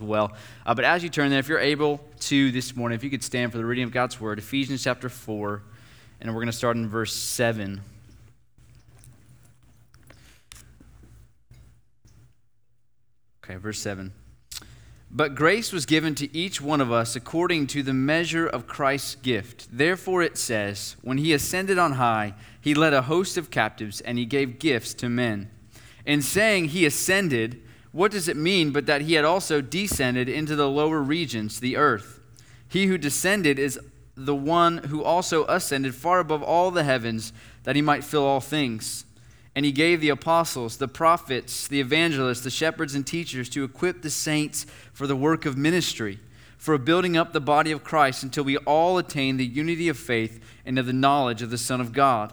well. Uh, but as you turn there, if you're able to this morning, if you could stand for the reading of God's word, Ephesians chapter 4, and we're going to start in verse 7. Okay, verse 7. But grace was given to each one of us according to the measure of Christ's gift. Therefore it says, When he ascended on high, he led a host of captives, and he gave gifts to men. In saying he ascended, what does it mean but that he had also descended into the lower regions, the earth? He who descended is the one who also ascended far above all the heavens, that he might fill all things. And he gave the apostles, the prophets, the evangelists, the shepherds, and teachers to equip the saints for the work of ministry, for building up the body of Christ until we all attain the unity of faith and of the knowledge of the Son of God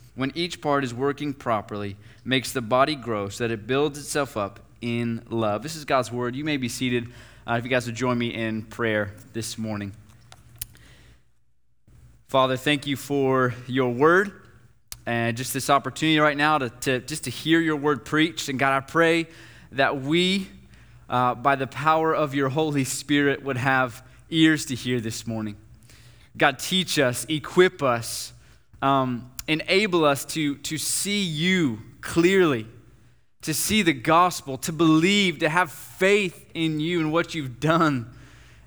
when each part is working properly, makes the body grow so that it builds itself up in love. This is God's word. You may be seated uh, if you guys would join me in prayer this morning. Father, thank you for your word and just this opportunity right now to, to just to hear your word preached. And God, I pray that we, uh, by the power of your Holy Spirit, would have ears to hear this morning. God, teach us, equip us, um, enable us to, to see you clearly, to see the gospel, to believe, to have faith in you and what you've done.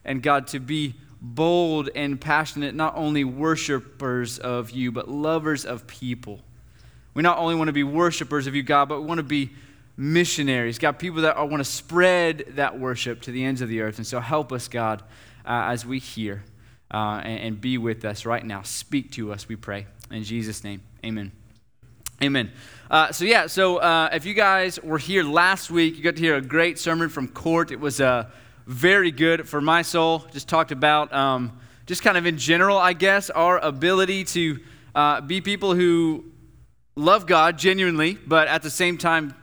And God, to be bold and passionate, not only worshipers of you, but lovers of people. We not only want to be worshipers of you, God, but we want to be missionaries. God, people that want to spread that worship to the ends of the earth. And so help us, God, uh, as we hear uh, and, and be with us right now. Speak to us, we pray. In Jesus' name, amen. Amen. Uh, so, yeah, so uh, if you guys were here last week, you got to hear a great sermon from Court. It was uh, very good for my soul. Just talked about, um, just kind of in general, I guess, our ability to uh, be people who love God genuinely, but at the same time,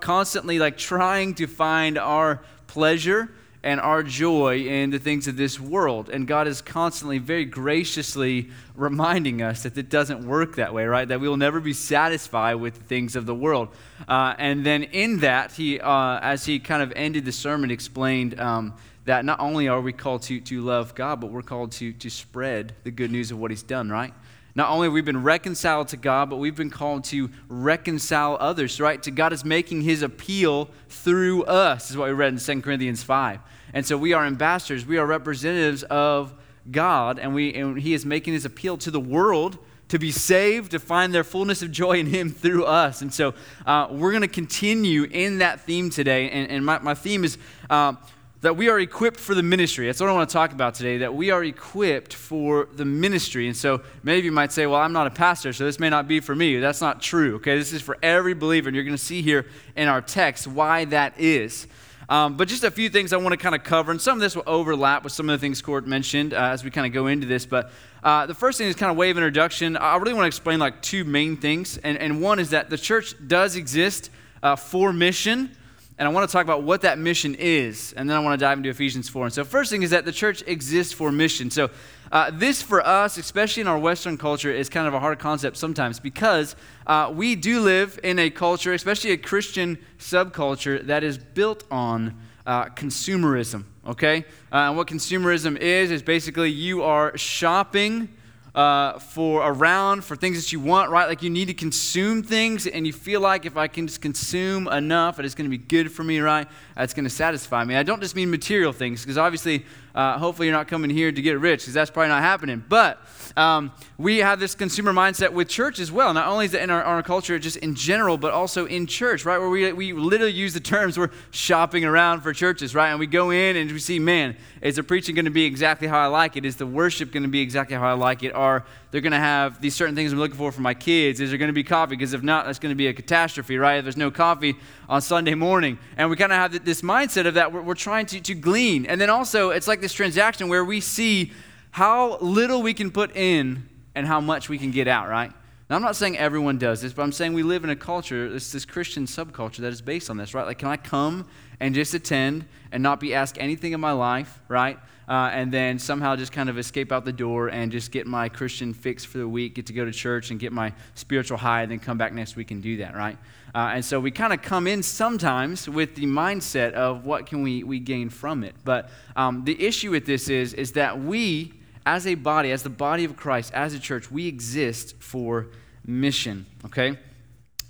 constantly like trying to find our pleasure and our joy in the things of this world. And God is constantly, very graciously reminding us that it doesn't work that way, right? That we will never be satisfied with the things of the world. Uh, and then in that, he, uh, as he kind of ended the sermon, explained um, that not only are we called to, to love God, but we're called to, to spread the good news of what he's done, right? Not only have we been reconciled to God, but we've been called to reconcile others, right? To God is making his appeal through us, is what we read in 2 Corinthians 5. And so we are ambassadors, we are representatives of God, and, we, and he is making his appeal to the world to be saved, to find their fullness of joy in him through us. And so uh, we're going to continue in that theme today. And, and my, my theme is. Uh, that we are equipped for the ministry. That's what I want to talk about today, that we are equipped for the ministry. And so many of you might say, well, I'm not a pastor, so this may not be for me. That's not true, okay? This is for every believer, and you're going to see here in our text why that is. Um, but just a few things I want to kind of cover, and some of this will overlap with some of the things Court mentioned uh, as we kind of go into this. But uh, the first thing is kind of way of introduction. I really want to explain like two main things, and, and one is that the church does exist uh, for mission and I want to talk about what that mission is, and then I want to dive into Ephesians 4. And so, first thing is that the church exists for mission. So, uh, this for us, especially in our Western culture, is kind of a hard concept sometimes because uh, we do live in a culture, especially a Christian subculture, that is built on uh, consumerism. Okay? Uh, and what consumerism is, is basically you are shopping uh, for around for things that you want, right? Like you need to consume things, and you feel like if I can just consume enough, it's going to be good for me, right? It's going to satisfy me. I don't just mean material things, because obviously, uh, hopefully, you're not coming here to get rich, because that's probably not happening. But um, we have this consumer mindset with church as well. Not only is it in our, our, culture, just in general, but also in church, right? Where we, we literally use the terms we're shopping around for churches, right? And we go in and we see, man, is the preaching going to be exactly how I like it? Is the worship going to be exactly how I like it? Are they going to have these certain things I'm looking for for my kids? Is there going to be coffee? Because if not, that's going to be a catastrophe, right? If there's no coffee on Sunday morning. And we kind of have this mindset of that we're, we're trying to, to glean. And then also, it's like this transaction where we see how little we can put in and how much we can get out, right? Now, I'm not saying everyone does this, but I'm saying we live in a culture, it's this Christian subculture that is based on this, right? Like, can I come and just attend and not be asked anything in my life, right? Uh, and then somehow just kind of escape out the door and just get my Christian fix for the week, get to go to church and get my spiritual high, and then come back next week and do that, right? Uh, and so we kind of come in sometimes with the mindset of what can we, we gain from it. But um, the issue with this is, is that we, as a body, as the body of Christ, as a church, we exist for mission, okay?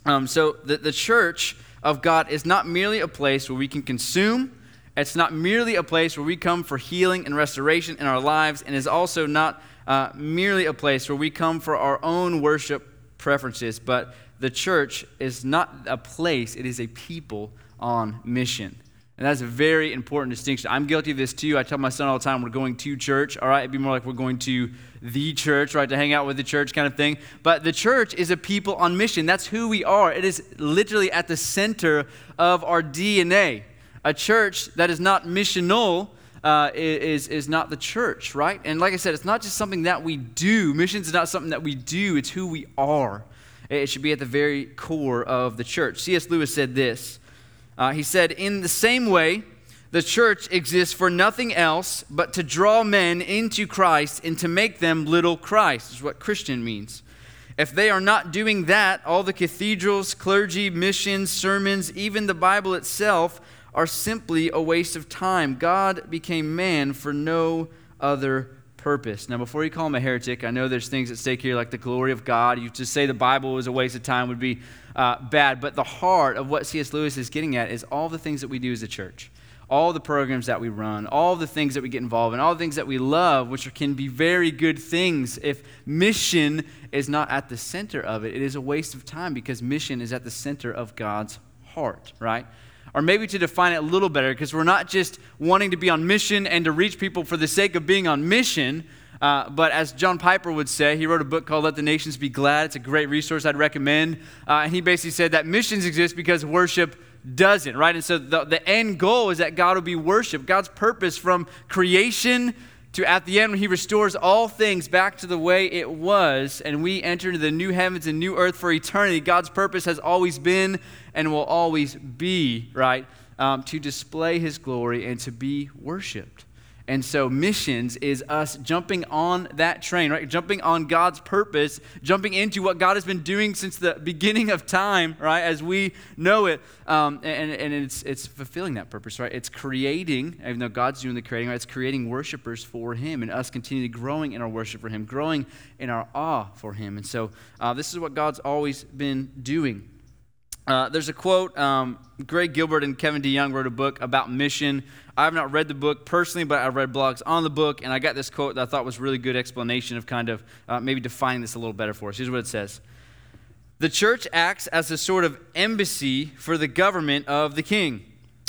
Um, so the, the church of God is not merely a place where we can consume, it's not merely a place where we come for healing and restoration in our lives, and is also not uh, merely a place where we come for our own worship preferences, but the church is not a place, it is a people on mission. And that's a very important distinction. I'm guilty of this too. I tell my son all the time, we're going to church, all right? It'd be more like we're going to the church, right? To hang out with the church kind of thing. But the church is a people on mission. That's who we are. It is literally at the center of our DNA. A church that is not missional uh, is, is not the church, right? And like I said, it's not just something that we do. Missions is not something that we do, it's who we are. It should be at the very core of the church. C.S. Lewis said this. Uh, he said, In the same way, the church exists for nothing else but to draw men into Christ and to make them little Christ, is what Christian means. If they are not doing that, all the cathedrals, clergy, missions, sermons, even the Bible itself are simply a waste of time. God became man for no other purpose. Now, before you call him a heretic, I know there's things at stake here like the glory of God. You just say the Bible is a waste of time would be uh, bad. But the heart of what C.S. Lewis is getting at is all the things that we do as a church, all the programs that we run, all the things that we get involved in, all the things that we love, which can be very good things. If mission is not at the center of it, it is a waste of time because mission is at the center of God's heart, right? Or maybe to define it a little better, because we're not just wanting to be on mission and to reach people for the sake of being on mission. Uh, but as John Piper would say, he wrote a book called Let the Nations Be Glad. It's a great resource I'd recommend. Uh, and he basically said that missions exist because worship doesn't, right? And so the, the end goal is that God will be worshiped. God's purpose from creation to at the end when he restores all things back to the way it was and we enter into the new heavens and new earth for eternity. God's purpose has always been and will always be right um, to display his glory and to be worshiped and so, missions is us jumping on that train, right? Jumping on God's purpose, jumping into what God has been doing since the beginning of time, right? As we know it. Um, and and it's, it's fulfilling that purpose, right? It's creating, even though God's doing the creating, right? It's creating worshipers for Him and us continually growing in our worship for Him, growing in our awe for Him. And so, uh, this is what God's always been doing. Uh, there's a quote. Um, Greg Gilbert and Kevin DeYoung wrote a book about mission. I have not read the book personally, but I've read blogs on the book, and I got this quote that I thought was really good explanation of kind of uh, maybe defining this a little better for us. Here's what it says The church acts as a sort of embassy for the government of the king.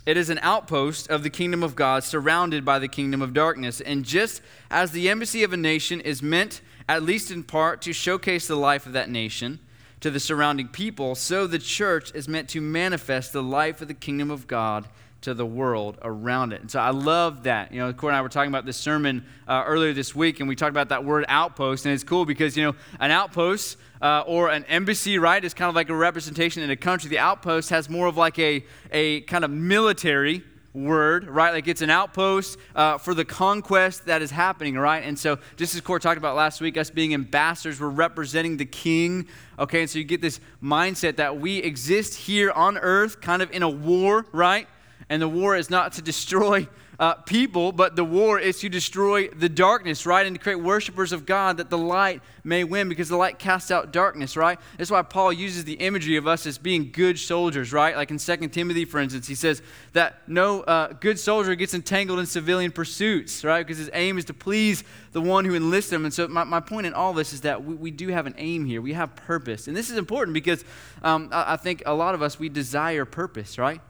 It is an outpost of the kingdom of God surrounded by the kingdom of darkness. And just as the embassy of a nation is meant, at least in part, to showcase the life of that nation, to the surrounding people, so the church is meant to manifest the life of the kingdom of God to the world around it. And so I love that. You know, Corey and I were talking about this sermon uh, earlier this week, and we talked about that word outpost. And it's cool because, you know, an outpost uh, or an embassy, right, is kind of like a representation in a country. The outpost has more of like a, a kind of military word, right? Like it's an outpost uh, for the conquest that is happening, right? And so, just as Court talked about last week, us being ambassadors, we're representing the king, okay? And so you get this mindset that we exist here on earth, kind of in a war, right? And the war is not to destroy uh, people, but the war is to destroy the darkness, right? And to create worshipers of God that the light may win because the light casts out darkness, right? That's why Paul uses the imagery of us as being good soldiers, right? Like in 2 Timothy, for instance, he says that no uh, good soldier gets entangled in civilian pursuits, right? Because his aim is to please the one who enlists him. And so, my, my point in all this is that we, we do have an aim here, we have purpose. And this is important because um, I, I think a lot of us, we desire purpose, right?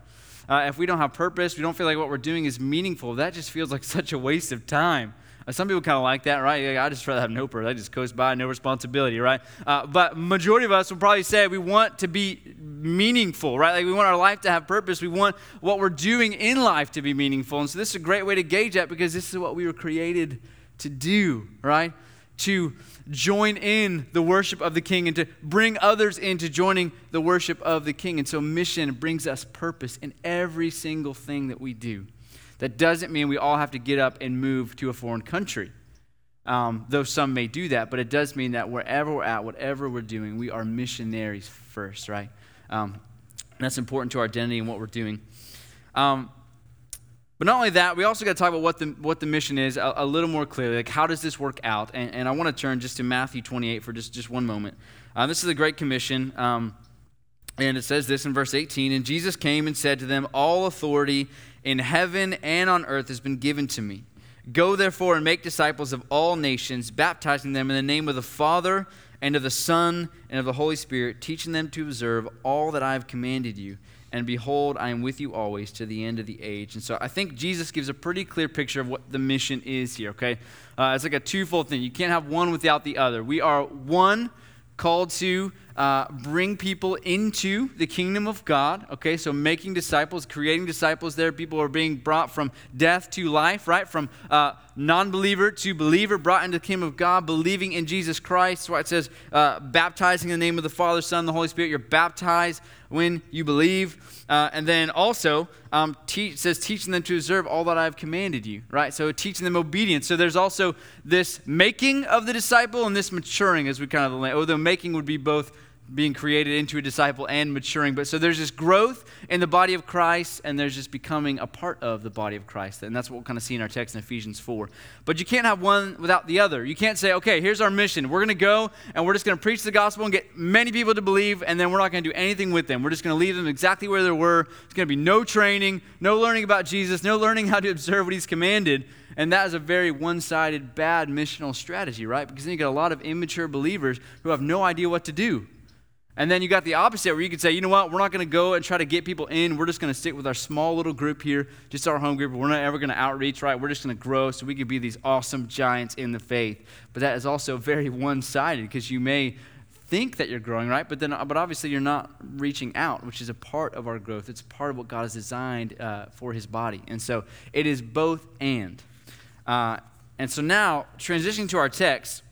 Uh, if we don't have purpose, we don't feel like what we're doing is meaningful, that just feels like such a waste of time. Uh, some people kind of like that, right? I just rather have no purpose. I just coast by, no responsibility, right? Uh, but majority of us will probably say we want to be meaningful, right? Like we want our life to have purpose. We want what we're doing in life to be meaningful. And so this is a great way to gauge that because this is what we were created to do, right? To join in the worship of the king and to bring others into joining the worship of the king. And so, mission brings us purpose in every single thing that we do. That doesn't mean we all have to get up and move to a foreign country, um, though some may do that, but it does mean that wherever we're at, whatever we're doing, we are missionaries first, right? Um, that's important to our identity and what we're doing. Um, but not only that, we also got to talk about what the, what the mission is a, a, little more clearly. Like, how does this work out? And, and I want to turn just to Matthew 28 for just, just one moment. Uh, this is the Great Commission. Um, and it says this in verse 18 And Jesus came and said to them, All authority in heaven and on earth has been given to me. Go therefore and make disciples of all nations, baptizing them in the name of the Father and of the Son and of the Holy Spirit, teaching them to observe all that I have commanded you and behold, I am with you always to the end of the age. And so I think Jesus gives a pretty clear picture of what the mission is here, okay? Uh, it's like a twofold thing. You can't have one without the other. We are one called to uh, bring people into the kingdom of God. Okay, so making disciples, creating disciples there. People are being brought from death to life, right? From uh, non believer to believer, brought into the kingdom of God, believing in Jesus Christ. That's why it says, uh, baptizing in the name of the Father, Son, the Holy Spirit. You're baptized when you believe. Uh, and then also, um, teach, says, teaching them to observe all that I have commanded you, right? So teaching them obedience. So there's also this making of the disciple and this maturing as we kind of, oh, the making would be both being created into a disciple and maturing. But so there's this growth in the body of Christ, and there's just becoming a part of the body of Christ. And that's what we'll kind of see in our text in Ephesians 4. But you can't have one without the other. You can't say, okay, here's our mission. We're going to go and we're just going to preach the gospel and get many people to believe, and then we're not going to do anything with them. We're just going to leave them exactly where they were. It's going to be no training, no learning about Jesus, no learning how to observe what he's commanded. And that is a very one sided, bad missional strategy, right? Because then you get a lot of immature believers who have no idea what to do. And then you got the opposite where you could say, you know what, we're not going to go and try to get people in. We're just going to stick with our small little group here, just our home group. We're not ever going to outreach, right? We're just going to grow so we can be these awesome giants in the faith. But that is also very one sided because you may think that you're growing, right? But then, but obviously you're not reaching out, which is a part of our growth. It's part of what God has designed uh, for His body, and so it is both and. Uh, and so now, transitioning to our text,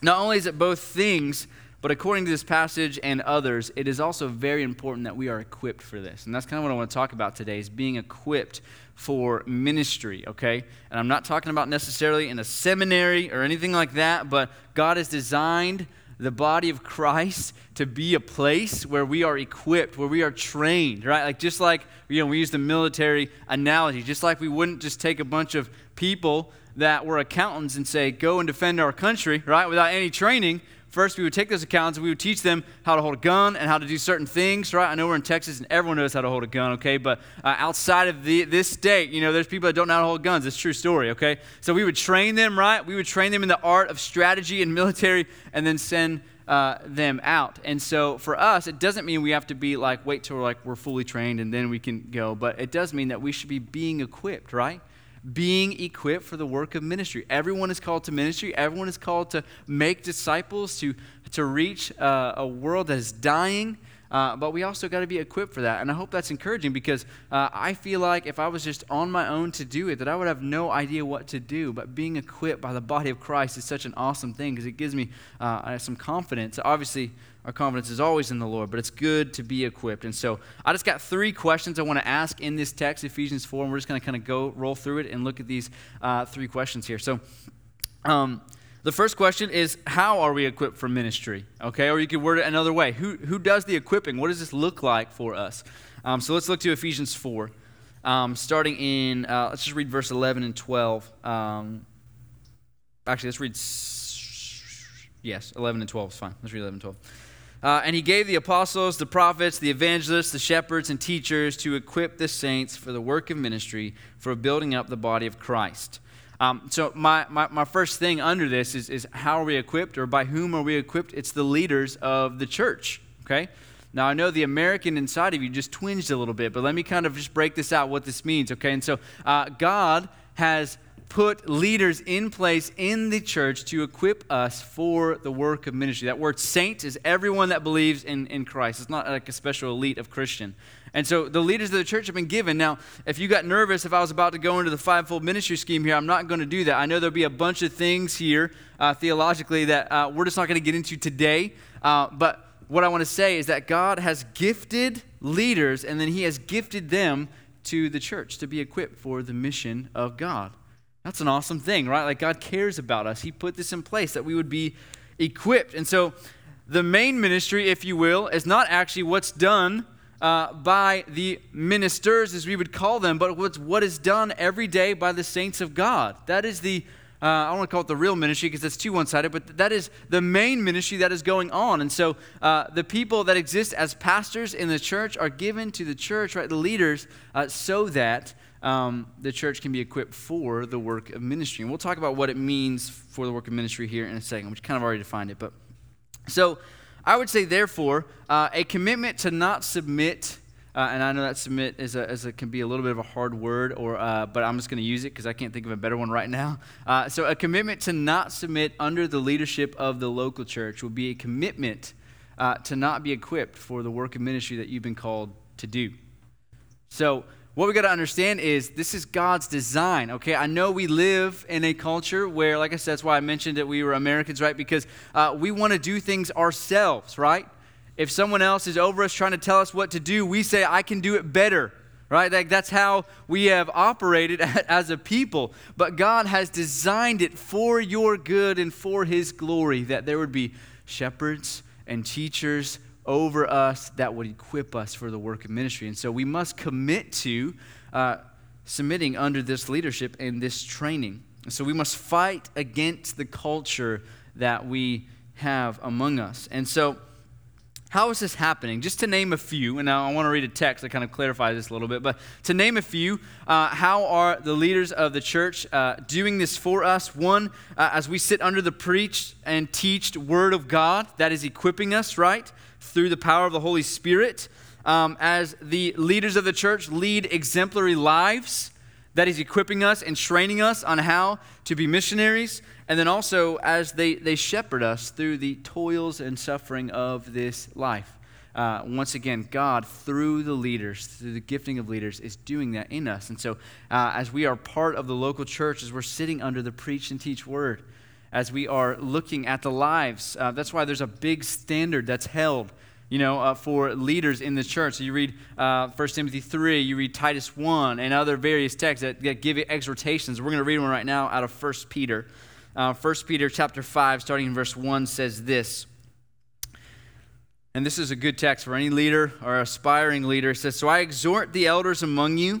not only is it both things but according to this passage and others, it is also very important that we are equipped for this. And that's kind of what I want to talk about today is being equipped for ministry, okay? And I'm not talking about necessarily in a seminary or anything like that, but God has designed the body of Christ to be a place where we are equipped, where we are trained, right? Like just like you know, we use the military analogy, just like we wouldn't just take a bunch of people that were accountants and say, go and defend our country, right, without any training. First, we would take those accounts and we would teach them how to hold a gun and how to do certain things, right? I know we're in Texas and everyone knows how to hold a gun, okay? But uh, outside of the, this state, you know, there's people that don't know how to hold guns. It's a true story, okay? So we would train them, right? We would train them in the art of strategy and military and then send uh, them out. And so for us, it doesn't mean we have to be like, wait till we're like we're fully trained and then we can go. But it does mean that we should be being equipped, right? Being equipped for the work of ministry. Everyone is called to ministry. Everyone is called to make disciples, to, to reach uh, a world that is dying. Uh, but we also got to be equipped for that. And I hope that's encouraging because uh, I feel like if I was just on my own to do it, that I would have no idea what to do. But being equipped by the body of Christ is such an awesome thing because it gives me uh, some confidence. Obviously, our confidence is always in the Lord, but it's good to be equipped. And so I just got three questions I want to ask in this text, Ephesians 4, and we're just going to kind of go roll through it and look at these uh, three questions here. So, um, the first question is how are we equipped for ministry? Okay, or you could word it another way. Who, who does the equipping? What does this look like for us? Um, so let's look to Ephesians 4, um, starting in, uh, let's just read verse 11 and 12. Um, actually, let's read, yes, 11 and 12 is fine. Let's read 11 and 12. Uh, and he gave the apostles, the prophets, the evangelists, the shepherds, and teachers to equip the saints for the work of ministry, for building up the body of Christ. Um, so, my, my, my, first thing under this is, is how are we equipped, or by whom are we equipped? It's the leaders of the church, okay? Now, I know the American inside of you just twinged a little bit, but let me kind of just break this out what this means, okay? And so, uh, God has put leaders in place in the church to equip us for the work of ministry. That word saint is everyone that believes in, in Christ. It's not like a special elite of Christian. And so the leaders of the church have been given. Now, if you got nervous if I was about to go into the fivefold ministry scheme here, I'm not going to do that. I know there'll be a bunch of things here uh, theologically that uh, we're just not going to get into today. Uh, but what I want to say is that God has gifted leaders, and then He has gifted them to the church to be equipped for the mission of God. That's an awesome thing, right? Like God cares about us. He put this in place that we would be equipped. And so the main ministry, if you will, is not actually what's done uh, by the ministers, as we would call them, but what's what is done every day by the saints of God. That is the uh, I don't want to call it the real ministry because it's too one sided, but that is the main ministry that is going on. And so uh, the people that exist as pastors in the church are given to the church, right, the leaders, uh, so that um, the church can be equipped for the work of ministry. And we'll talk about what it means for the work of ministry here in a second, which kind of already defined it. But so I would say, therefore, uh, a commitment to not submit uh, and I know that submit is a, is a, can be a little bit of a hard word, or, uh, but I'm just going to use it because I can't think of a better one right now. Uh, so, a commitment to not submit under the leadership of the local church will be a commitment uh, to not be equipped for the work of ministry that you've been called to do. So, what we got to understand is this is God's design, okay? I know we live in a culture where, like I said, that's why I mentioned that we were Americans, right? Because uh, we want to do things ourselves, right? If someone else is over us trying to tell us what to do, we say, I can do it better right? Like that's how we have operated as a people. But God has designed it for your good and for His glory that there would be shepherds and teachers over us that would equip us for the work of ministry. And so we must commit to uh, submitting under this leadership and this training. And so we must fight against the culture that we have among us. And so how is this happening? Just to name a few, and now I want to read a text that kind of clarifies this a little bit, but to name a few, uh, how are the leaders of the church uh, doing this for us? One, uh, as we sit under the preached and teached word of God, that is equipping us, right, through the power of the Holy Spirit. Um, as the leaders of the church lead exemplary lives, that is equipping us and training us on how to be missionaries and then also as they, they shepherd us through the toils and suffering of this life. Uh, once again, God, through the leaders, through the gifting of leaders, is doing that in us. And so, uh, as we are part of the local church, as we're sitting under the preach and teach word, as we are looking at the lives, uh, that's why there's a big standard that's held you know, uh, for leaders in the church. So you read uh, 1 Timothy 3, you read Titus 1, and other various texts that, that give exhortations. We're going to read one right now out of 1 Peter. Uh, 1 Peter chapter 5, starting in verse 1, says this. And this is a good text for any leader or aspiring leader. It says, So I exhort the elders among you,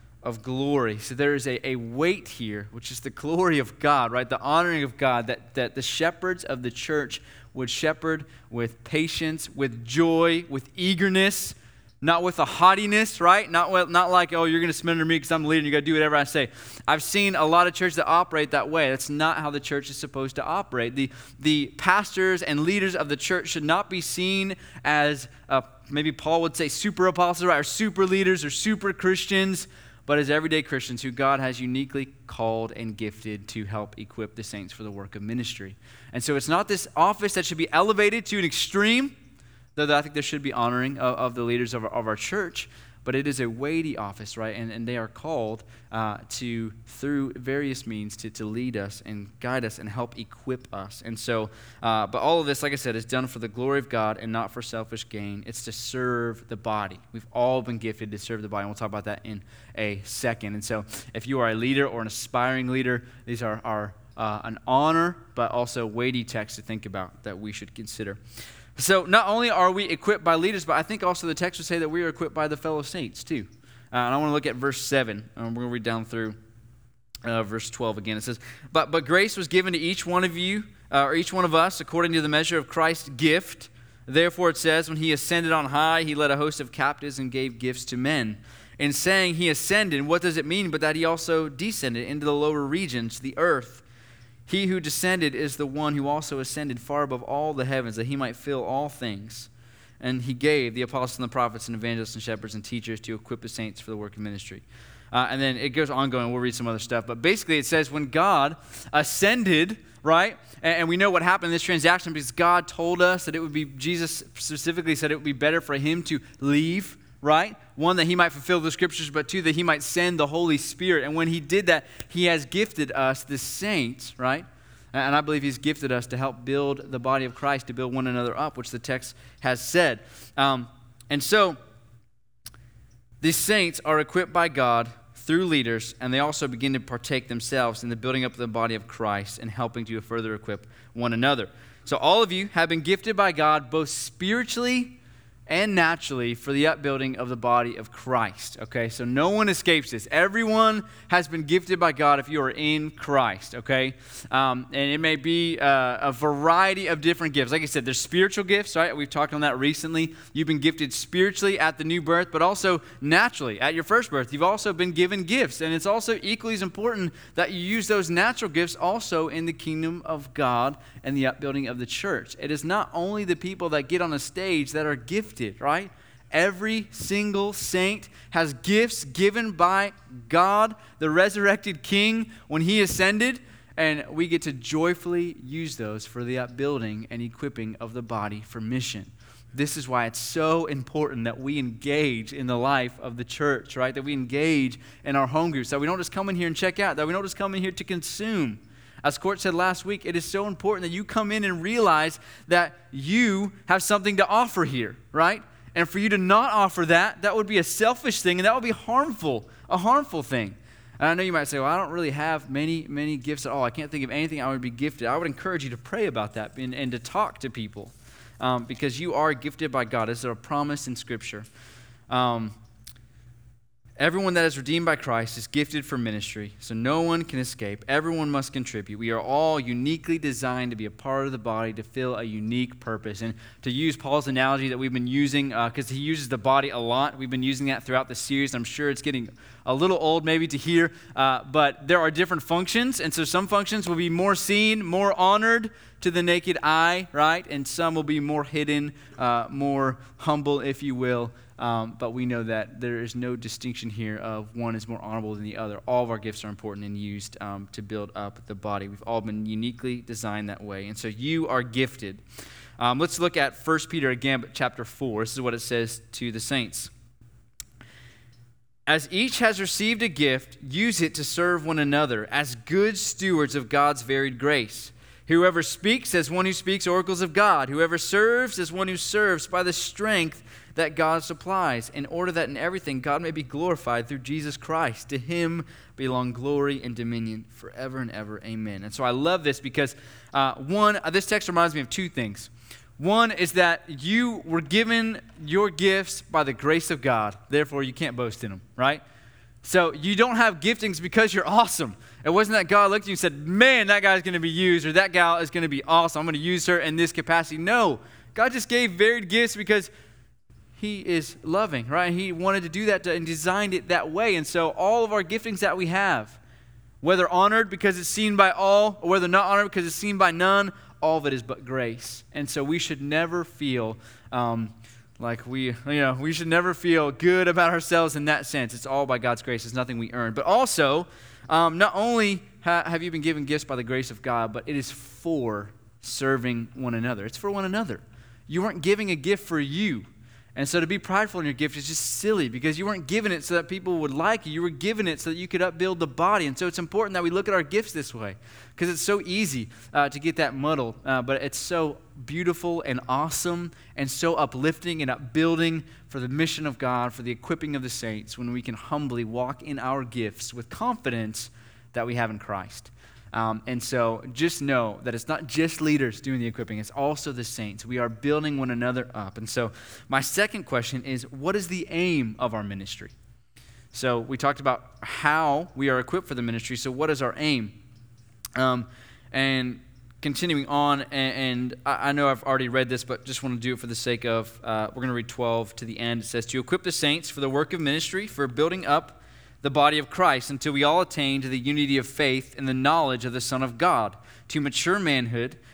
of glory. So there is a, a weight here, which is the glory of God, right? The honoring of God, that, that the shepherds of the church would shepherd with patience, with joy, with eagerness, not with a haughtiness, right? Not, with, not like, oh, you're going to submit under me because I'm the leader you got to do whatever I say. I've seen a lot of churches that operate that way. That's not how the church is supposed to operate. The, the pastors and leaders of the church should not be seen as, uh, maybe Paul would say, super apostles, right? Or super leaders or super Christians, but as everyday Christians who God has uniquely called and gifted to help equip the saints for the work of ministry. And so it's not this office that should be elevated to an extreme Though I think there should be honoring of, of the leaders of our, of our, church, but it is a weighty office, right? And, and they are called uh, to, through various means, to, to lead us and guide us and help equip us. And so, uh, but all of this, like I said, is done for the glory of God and not for selfish gain. It's to serve the body. We've all been gifted to serve the body, and we'll talk about that in a second. And so, if you are a leader or an aspiring leader, these are, are uh, an honor, but also weighty texts to think about that we should consider. So not only are we equipped by leaders, but I think also the text would say that we are equipped by the fellow saints too. Uh, and I want to look at verse 7. Um, we're going to read down through uh, verse 12 again. It says, but, but grace was given to each one of you, uh, or each one of us, according to the measure of Christ's gift. Therefore it says, when he ascended on high, he led a host of captives and gave gifts to men. In saying he ascended, what does it mean but that he also descended into the lower regions, the earth? He who descended is the one who also ascended far above all the heavens, that he might fill all things. And he gave the apostles and the prophets and evangelists and shepherds and teachers to equip the saints for the work of ministry. Uh, and then it goes ongoing. We'll read some other stuff. But basically, it says when God ascended, right? And, and we know what happened in this transaction because God told us that it would be, Jesus specifically said it would be better for him to leave right? One, that he might fulfill the scriptures, but two, that he might send the Holy Spirit. And when he did that, he has gifted us, the saints, right? And I believe he's gifted us to help build the body of Christ, to build one another up, which the text has said. Um, and so, these saints are equipped by God through leaders, and they also begin to partake themselves in the building up of the body of Christ and helping to further equip one another. So, all of you have been gifted by God both spiritually and naturally for the upbuilding of the body of Christ. Okay, so no one escapes this. Everyone has been gifted by God if you are in Christ. Okay, um, and it may be uh, a variety of different gifts. Like I said, there's spiritual gifts, right? We've talked on that recently. You've been gifted spiritually at the new birth, but also naturally at your first birth. You've also been given gifts, and it's also equally as important that you use those natural gifts also in the kingdom of God and the upbuilding of the church. It is not only the people that get on a stage that are gifted, right? Every single saint has gifts given by God, the resurrected King, when he ascended, and we get to joyfully use those for the upbuilding and equipping of the body for mission. This is why it's so important that we engage in the life of the church, right? That we engage in our home groups, that we don't just come in here and check out, that we don't just come in here to consume as Court said last week, it is so important that you come in and realize that you have something to offer here, right? And for you to not offer that, that would be a selfish thing and that would be harmful, a harmful thing. And I know you might say, well, I don't really have many, many gifts at all. I can't think of anything I would be gifted. I would encourage you to pray about that and, and to talk to people um, because you are gifted by God. It's a promise in Scripture. Um, Everyone that is redeemed by Christ is gifted for ministry, so no one can escape. Everyone must contribute. We are all uniquely designed to be a part of the body to fill a unique purpose. And to use Paul's analogy that we've been using, because uh, he uses the body a lot, we've been using that throughout the series. I'm sure it's getting a little old maybe to hear, uh, but there are different functions. And so some functions will be more seen, more honored to the naked eye, right? And some will be more hidden, uh, more humble, if you will. Um, but we know that there is no distinction here of one is more honorable than the other. All of our gifts are important and used um, to build up the body. We've all been uniquely designed that way. And so you are gifted. Um, let's look at 1 Peter again, but chapter 4. This is what it says to the saints. As each has received a gift, use it to serve one another as good stewards of God's varied grace. Whoever speaks as one who speaks oracles of God, whoever serves as one who serves by the strength that God supplies, in order that in everything God may be glorified through Jesus Christ. To him belong glory and dominion forever and ever. Amen. And so I love this because, uh, one, uh, this text reminds me of two things. One is that you were given your gifts by the grace of God, therefore you can't boast in them, right? So you don't have giftings because you're awesome. It wasn't that God looked at you and said, Man, that guy's going to be used, or that gal is going to be awesome. I'm going to use her in this capacity. No, God just gave varied gifts because he is loving, right? He wanted to do that to, and designed it that way. And so all of our giftings that we have, whether honored because it's seen by all, or whether not honored because it's seen by none, all of it is but grace. And so we should never feel um, like we, you know, we should never feel good about ourselves in that sense. It's all by God's grace. It's nothing we earn. But also, um, not only ha- have you been given gifts by the grace of God, but it is for serving one another. It's for one another. You weren't giving a gift for you. And so to be prideful in your gift is just silly because you weren't given it so that people would like you. You were given it so that you could upbuild the body. And so it's important that we look at our gifts this way because it's so easy uh, to get that muddled. Uh, but it's so beautiful and awesome and so uplifting and upbuilding for the mission of God, for the equipping of the saints, when we can humbly walk in our gifts with confidence that we have in Christ. Um, and so just know that it's not just leaders doing the equipping, it's also the saints. We are building one another up. And so my second question is what is the aim of our ministry? So we talked about how we are equipped for the ministry. So what is our aim? Um, and continuing on, and, and I, I, know I've already read this, but just want to do it for the sake of, uh, we're going to read 12 to the end. It says, To equip the saints for the work of ministry, for building up the body of Christ, until we all attain to the unity of faith and the knowledge of the Son of God, to mature manhood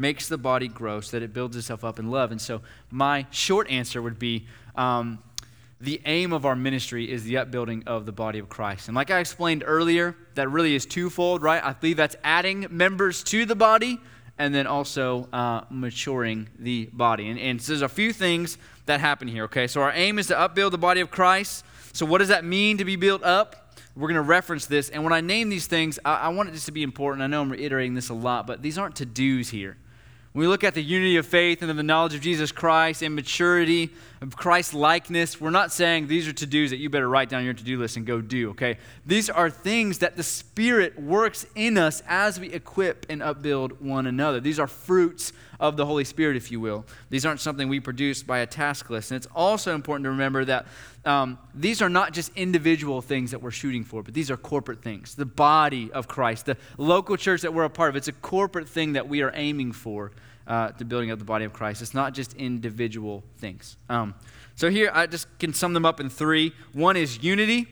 makes the body grow so that it builds itself up in love. And so, my short answer would be um, the aim of our ministry is the upbuilding of the body of Christ. And like I explained earlier, that really is twofold, right? I believe that's adding members to the body and then also uh, maturing the body. And, and so there's a few things that happen here, okay? So, our aim is to upbuild the body of Christ. So, what does that mean to be built up? We're going to reference this. And when I name these things, I, I want it just to be important. I know I'm reiterating this a lot, but these aren't to dos here. When we look at the unity of faith and of the knowledge of Jesus Christ and maturity of Christ likeness, we're not saying these are to dos that you better write down your to do list and go do, okay? These are things that the Spirit works in us as we equip and upbuild one another. These are fruits of the Holy Spirit, if you will. These aren't something we produce by a task list. And it's also important to remember that um, these are not just individual things that we're shooting for, but these are corporate things. The body of Christ, the local church that we're a part of, it's a corporate thing that we are aiming for uh, the building of the body of Christ. It's not just individual things. Um, so here, I just can sum them up in three. One is unity.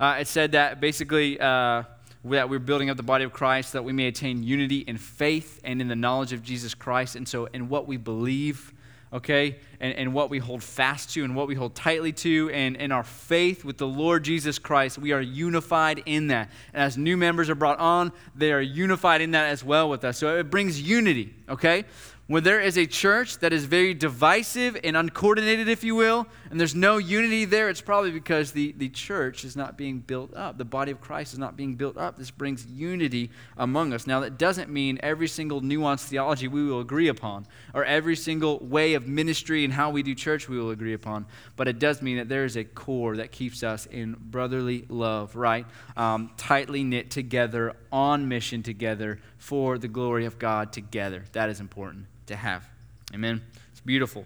Uh, it said that basically uh, that we're building up the body of Christ, that we may attain unity in faith and in the knowledge of Jesus Christ. And so, in what we believe, okay, and, and what we hold fast to and what we hold tightly to, and in our faith with the Lord Jesus Christ, we are unified in that. And as new members are brought on, they are unified in that as well with us. So it brings unity, okay? When there is a church that is very divisive and uncoordinated, if you will, and there's no unity there, it's probably because the, the church is not being built up. The body of Christ is not being built up. This brings unity among us. Now, that doesn't mean every single nuanced theology we will agree upon, or every single way of ministry and how we do church we will agree upon, but it does mean that there is a core that keeps us in brotherly love, right? Um, tightly knit together, on mission together, for the glory of God together. That is important to have. Amen. It's beautiful.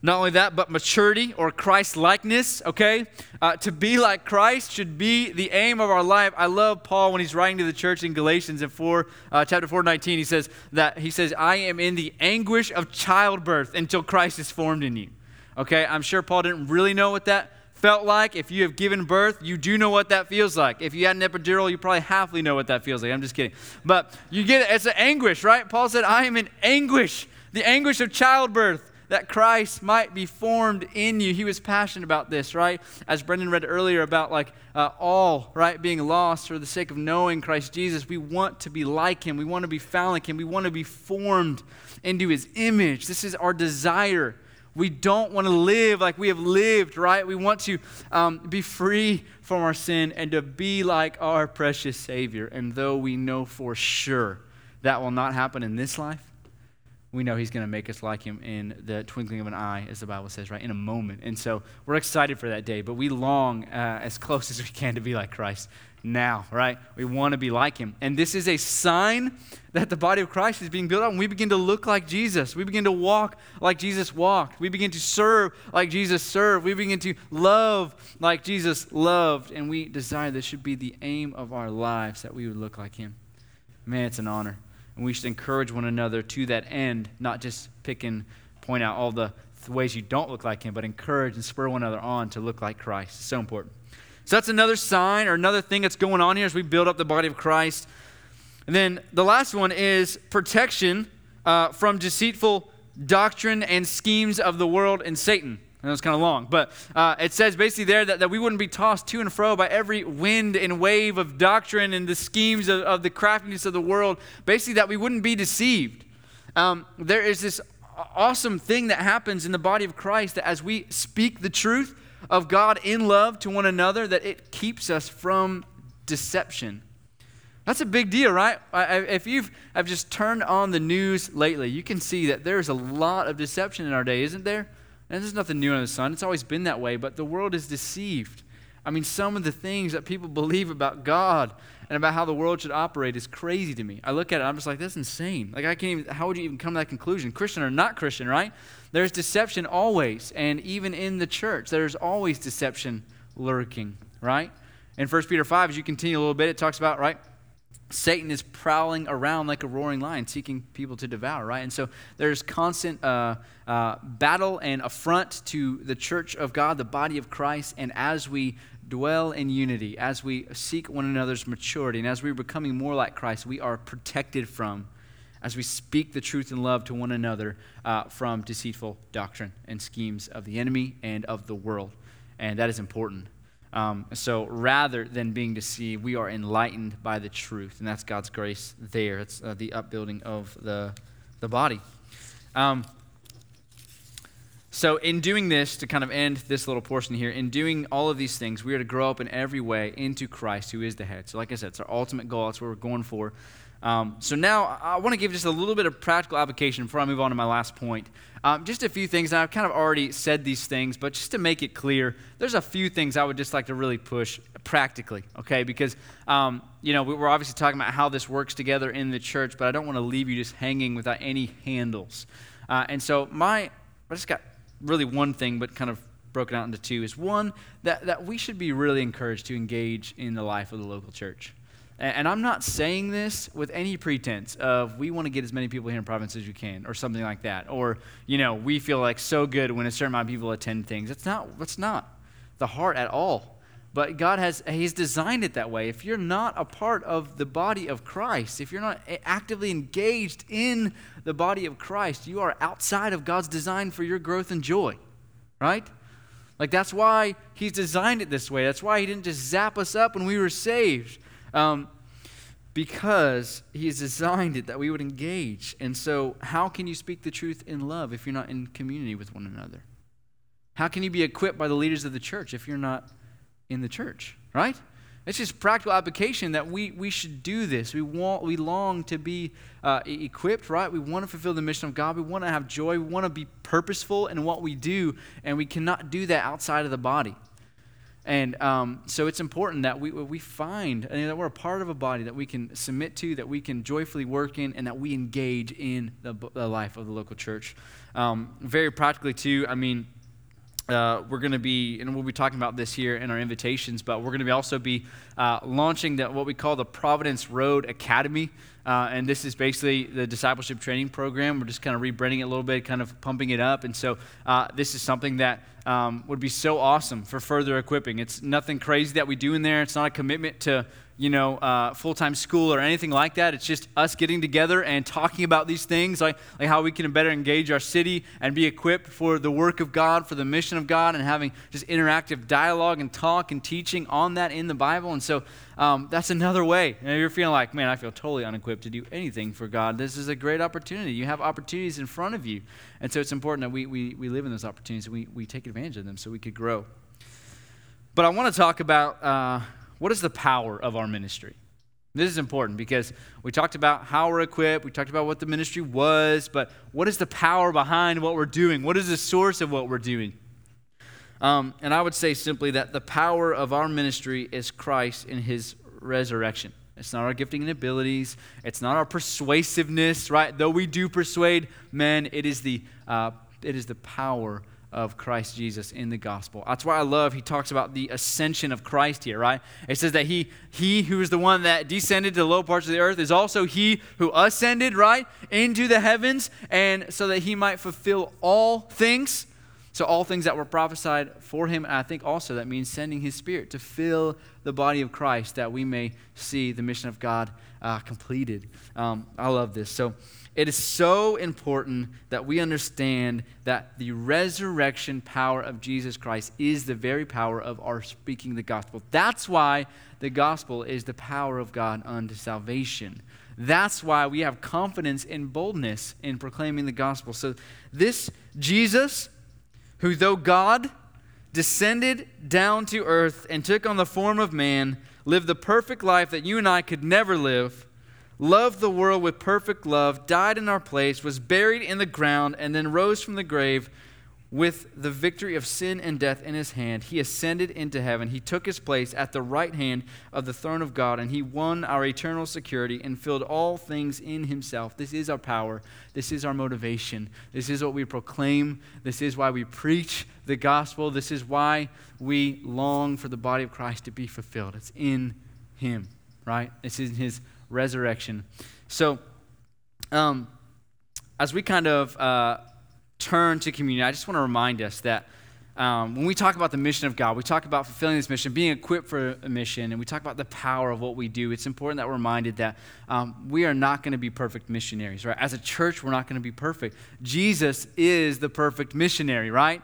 Not only that, but maturity or Christ likeness, okay? Uh, to be like Christ should be the aim of our life. I love Paul when he's writing to the church in Galatians in 4, uh, chapter 4, 19. He says that, he says, I am in the anguish of childbirth until Christ is formed in you. Okay, I'm sure Paul didn't really know what that felt like. If you have given birth, you do know what that feels like. If you had an epidural, you probably halfly know what that feels like. I'm just kidding. But you get it. It's an anguish, right? Paul said, I am in anguish, the anguish of childbirth that Christ might be formed in you. He was passionate about this, right? As Brendan read earlier about like uh, all, right, being lost for the sake of knowing Christ Jesus. We want to be like him. We want to be found like him. We want to be formed into his image. This is our desire. We don't want to live like we have lived, right? We want to um, be free from our sin and to be like our precious Savior. And though we know for sure that will not happen in this life, we know He's going to make us like Him in the twinkling of an eye, as the Bible says, right? In a moment. And so we're excited for that day, but we long uh, as close as we can to be like Christ now, right? We want to be like him. And this is a sign that the body of Christ is being built up. And we begin to look like Jesus. We begin to walk like Jesus walked. We begin to serve like Jesus served. We begin to love like Jesus loved. And we desire this should be the aim of our lives that we would look like him. Man, it's an honor. And we should encourage one another to that end, not just pick and point out all the ways you don't look like him, but encourage and spur one another on to look like Christ. It's so important. So that's another sign or another thing that's going on here as we build up the body of Christ. And then the last one is protection uh, from deceitful doctrine and schemes of the world and Satan. That was kind of long, but uh, it says basically there that, that we wouldn't be tossed to and fro by every wind and wave of doctrine and the schemes of, of the craftiness of the world. Basically, that we wouldn't be deceived. Um, there is this awesome thing that happens in the body of Christ that as we speak the truth, of God in love to one another that it keeps us from deception. That's a big deal, right? If you've I've just turned on the news lately, you can see that there's a lot of deception in our day, isn't there? And there's nothing new under the sun. It's always been that way, but the world is deceived. I mean, some of the things that people believe about God and about how the world should operate is crazy to me. I look at it, I'm just like, that's insane. Like, I can't even, how would you even come to that conclusion? Christian or not Christian, right? There's deception always. And even in the church, there's always deception lurking, right? In 1 Peter 5, as you continue a little bit, it talks about, right? Satan is prowling around like a roaring lion, seeking people to devour, right? And so there's constant uh, uh, battle and affront to the church of God, the body of Christ. And as we dwell in unity, as we seek one another's maturity, and as we're becoming more like Christ, we are protected from, as we speak the truth in love to one another, uh, from deceitful doctrine and schemes of the enemy and of the world. And that is important. Um, so rather than being deceived, we are enlightened by the truth, and that's God's grace there. It's uh, the upbuilding of the, the body. Um, so, in doing this, to kind of end this little portion here, in doing all of these things, we are to grow up in every way into Christ, who is the head. So, like I said, it's our ultimate goal. That's what we're going for. Um, so now I want to give just a little bit of practical application before I move on to my last point. Um, just a few things, and I've kind of already said these things, but just to make it clear, there's a few things I would just like to really push practically, okay? Because, um, you know, we're obviously talking about how this works together in the church, but I don't want to leave you just hanging without any handles. Uh, and so my, I just got really one thing, but kind of broken out into two, is one, that, that we should be really encouraged to engage in the life of the local church. And I'm not saying this with any pretense of we want to get as many people here in Providence as you can, or something like that. Or, you know, we feel like so good when a certain amount of people attend things. That's not, that's not the heart at all. But God has, He's designed it that way. If you're not a part of the body of Christ, if you're not actively engaged in the body of Christ, you are outside of God's design for your growth and joy, right? Like that's why He's designed it this way. That's why He didn't just zap us up when we were saved. Um, because he has designed it that we would engage. And so, how can you speak the truth in love if you're not in community with one another? How can you be equipped by the leaders of the church if you're not in the church, right? It's just practical application that we, we should do this. We want we long to be uh, equipped, right? We want to fulfill the mission of God. We want to have joy. We want to be purposeful in what we do, and we cannot do that outside of the body. And um, so it's important that we, we find that we're a part of a body that we can submit to, that we can joyfully work in, and that we engage in the, the life of the local church. Um, very practically, too, I mean, uh, we're going to be, and we'll be talking about this here in our invitations, but we're going to be also be uh, launching the, what we call the Providence Road Academy. Uh, and this is basically the discipleship training program. We're just kind of rebranding it a little bit, kind of pumping it up. And so uh, this is something that um, would be so awesome for further equipping. It's nothing crazy that we do in there. It's not a commitment to you know, uh, full time school or anything like that. It's just us getting together and talking about these things, like, like how we can better engage our city and be equipped for the work of God, for the mission of God, and having just interactive dialogue and talk and teaching on that in the Bible. And so um, that's another way. You know, you're feeling like, man, I feel totally unequipped to do anything for God. This is a great opportunity. You have opportunities in front of you. And so it's important that we, we, we live in those opportunities and we, we take advantage of them so we could grow. But I want to talk about. Uh, what is the power of our ministry? This is important because we talked about how we're equipped, we talked about what the ministry was, but what is the power behind what we're doing? What is the source of what we're doing? Um, and I would say simply that the power of our ministry is Christ in his resurrection. It's not our gifting and abilities. It's not our persuasiveness, right? Though we do persuade men, it is the, uh, it is the power of Christ Jesus in the gospel. That's why I love he talks about the ascension of Christ here, right? It says that he he who is the one that descended to the low parts of the earth is also he who ascended, right, into the heavens and so that he might fulfill all things. So all things that were prophesied for him, and I think also that means sending his spirit to fill the body of Christ that we may see the mission of God uh, completed. Um, I love this. So it is so important that we understand that the resurrection power of Jesus Christ is the very power of our speaking the gospel. That's why the gospel is the power of God unto salvation. That's why we have confidence and boldness in proclaiming the gospel. So, this Jesus, who though God, descended down to earth and took on the form of man, lived the perfect life that you and I could never live, loved the world with perfect love, died in our place, was buried in the ground, and then rose from the grave with the victory of sin and death in his hand, he ascended into heaven. He took his place at the right hand of the throne of God, and he won our eternal security and filled all things in himself. This is our power. This is our motivation. This is what we proclaim. This is why we preach the gospel. This is why we long for the body of Christ to be fulfilled. It's in him, right? It's in his resurrection. So, um, as we kind of. Uh, turn to communion, I just want to remind us that um, when we talk about the mission of God, we talk about fulfilling this mission, being equipped for a mission, and we talk about the power of what we do. It's important that we're reminded that um, we are not going to be perfect missionaries, right? As a church, we're not going to be perfect. Jesus is the perfect missionary, right?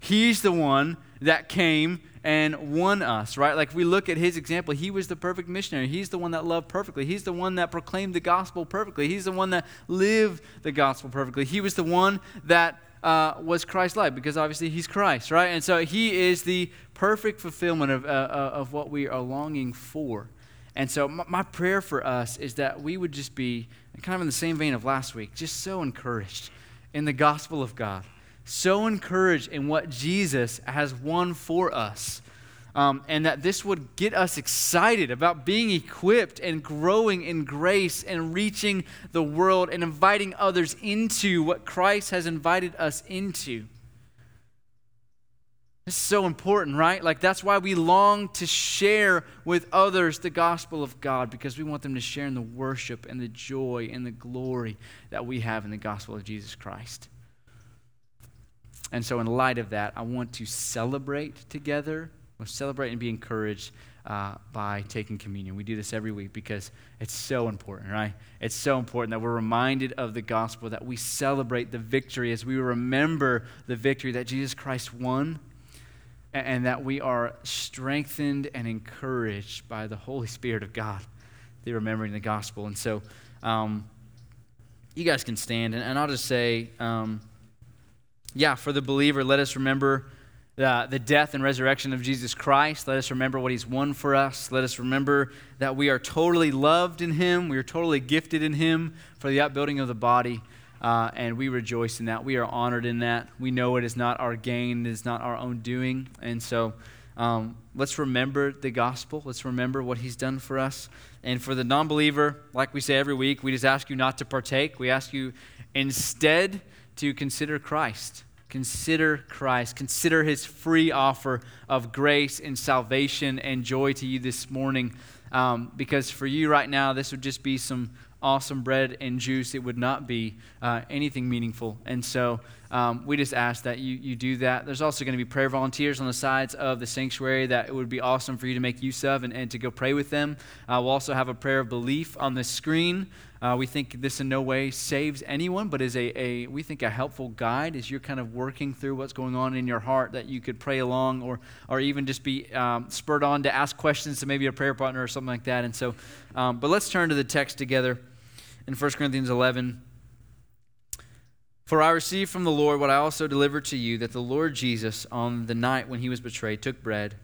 He's the one that came and won us, right? Like we look at his example, he was the perfect missionary. He's the one that loved perfectly. He's the one that proclaimed the gospel perfectly. He's the one that lived the gospel perfectly. He was the one that uh, was Christ like because obviously he's Christ, right? And so he is the perfect fulfillment of, uh, uh, of what we are longing for. And so my, my prayer for us is that we would just be, kind of in the same vein of last week, just so encouraged in the gospel of God so encouraged in what Jesus has won for us. Um, and that this would get us excited about being equipped and growing in grace and reaching the world and inviting others into what Christ has invited us into. It's so important, right? Like, that's why we long to share with others the gospel of God because we want them to share in the worship and the joy and the glory that we have in the gospel of Jesus Christ. And so, in light of that, I want to celebrate together. We'll celebrate and be encouraged uh, by taking communion. We do this every week because it's so important, right? It's so important that we're reminded of the gospel, that we celebrate the victory as we remember the victory that Jesus Christ won, and, and that we are strengthened and encouraged by the Holy Spirit of God through remembering the gospel. And so, um, you guys can stand, and, and I'll just say, um, yeah, for the believer, let us remember the, the death and resurrection of Jesus Christ. Let us remember what he's won for us. Let us remember that we are totally loved in him. We are totally gifted in him for the upbuilding of the body. Uh, and we rejoice in that. We are honored in that. We know it is not our gain, it is not our own doing. And so um, let's remember the gospel. Let's remember what he's done for us. And for the non believer, like we say every week, we just ask you not to partake. We ask you instead to consider Christ. Consider Christ. Consider his free offer of grace and salvation and joy to you this morning. Um, because for you right now, this would just be some awesome bread and juice. It would not be uh, anything meaningful. And so um, we just ask that you, you do that. There's also going to be prayer volunteers on the sides of the sanctuary that it would be awesome for you to make use of and, and to go pray with them. Uh, we'll also have a prayer of belief on the screen. Uh, we think this in no way saves anyone, but is a, a, we think, a helpful guide as you're kind of working through what's going on in your heart that you could pray along or, or even just be um, spurred on to ask questions to maybe a prayer partner or something like that. And so, um, but let's turn to the text together in 1 Corinthians 11. For I received from the Lord what I also delivered to you that the Lord Jesus, on the night when he was betrayed, took bread,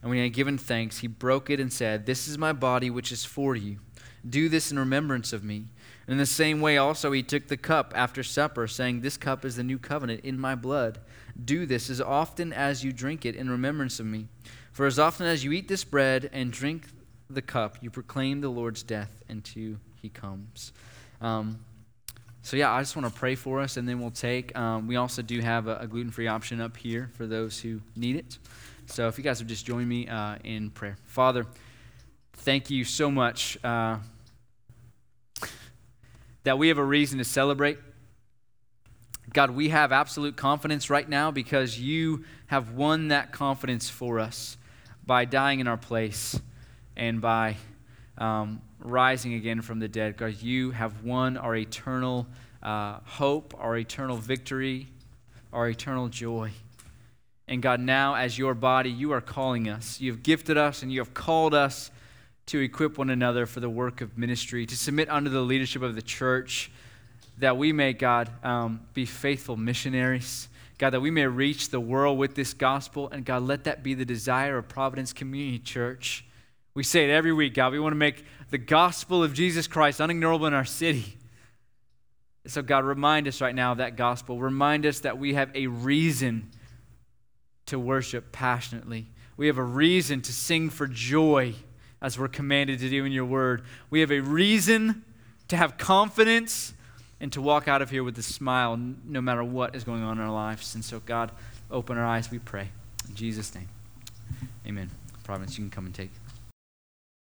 and when he had given thanks, he broke it and said, This is my body, which is for you. Do this in remembrance of me. In the same way, also, he took the cup after supper, saying, This cup is the new covenant in my blood. Do this as often as you drink it in remembrance of me. For as often as you eat this bread and drink the cup, you proclaim the Lord's death until he comes. Um, so, yeah, I just want to pray for us, and then we'll take. Um, we also do have a, a gluten free option up here for those who need it. So, if you guys would just join me uh, in prayer. Father, thank you so much. Uh, that we have a reason to celebrate. God, we have absolute confidence right now because you have won that confidence for us by dying in our place and by um, rising again from the dead. God, you have won our eternal uh, hope, our eternal victory, our eternal joy. And God, now as your body, you are calling us. You have gifted us and you have called us to equip one another for the work of ministry, to submit under the leadership of the church, that we may, God, um, be faithful missionaries. God, that we may reach the world with this gospel. And God, let that be the desire of Providence Community Church. We say it every week, God. We want to make the gospel of Jesus Christ unignorable in our city. So, God, remind us right now of that gospel. Remind us that we have a reason to worship passionately. We have a reason to sing for joy as we're commanded to do in your word. We have a reason to have confidence and to walk out of here with a smile no matter what is going on in our lives. And so, God, open our eyes, we pray. In Jesus' name, amen. Providence, you can come and take.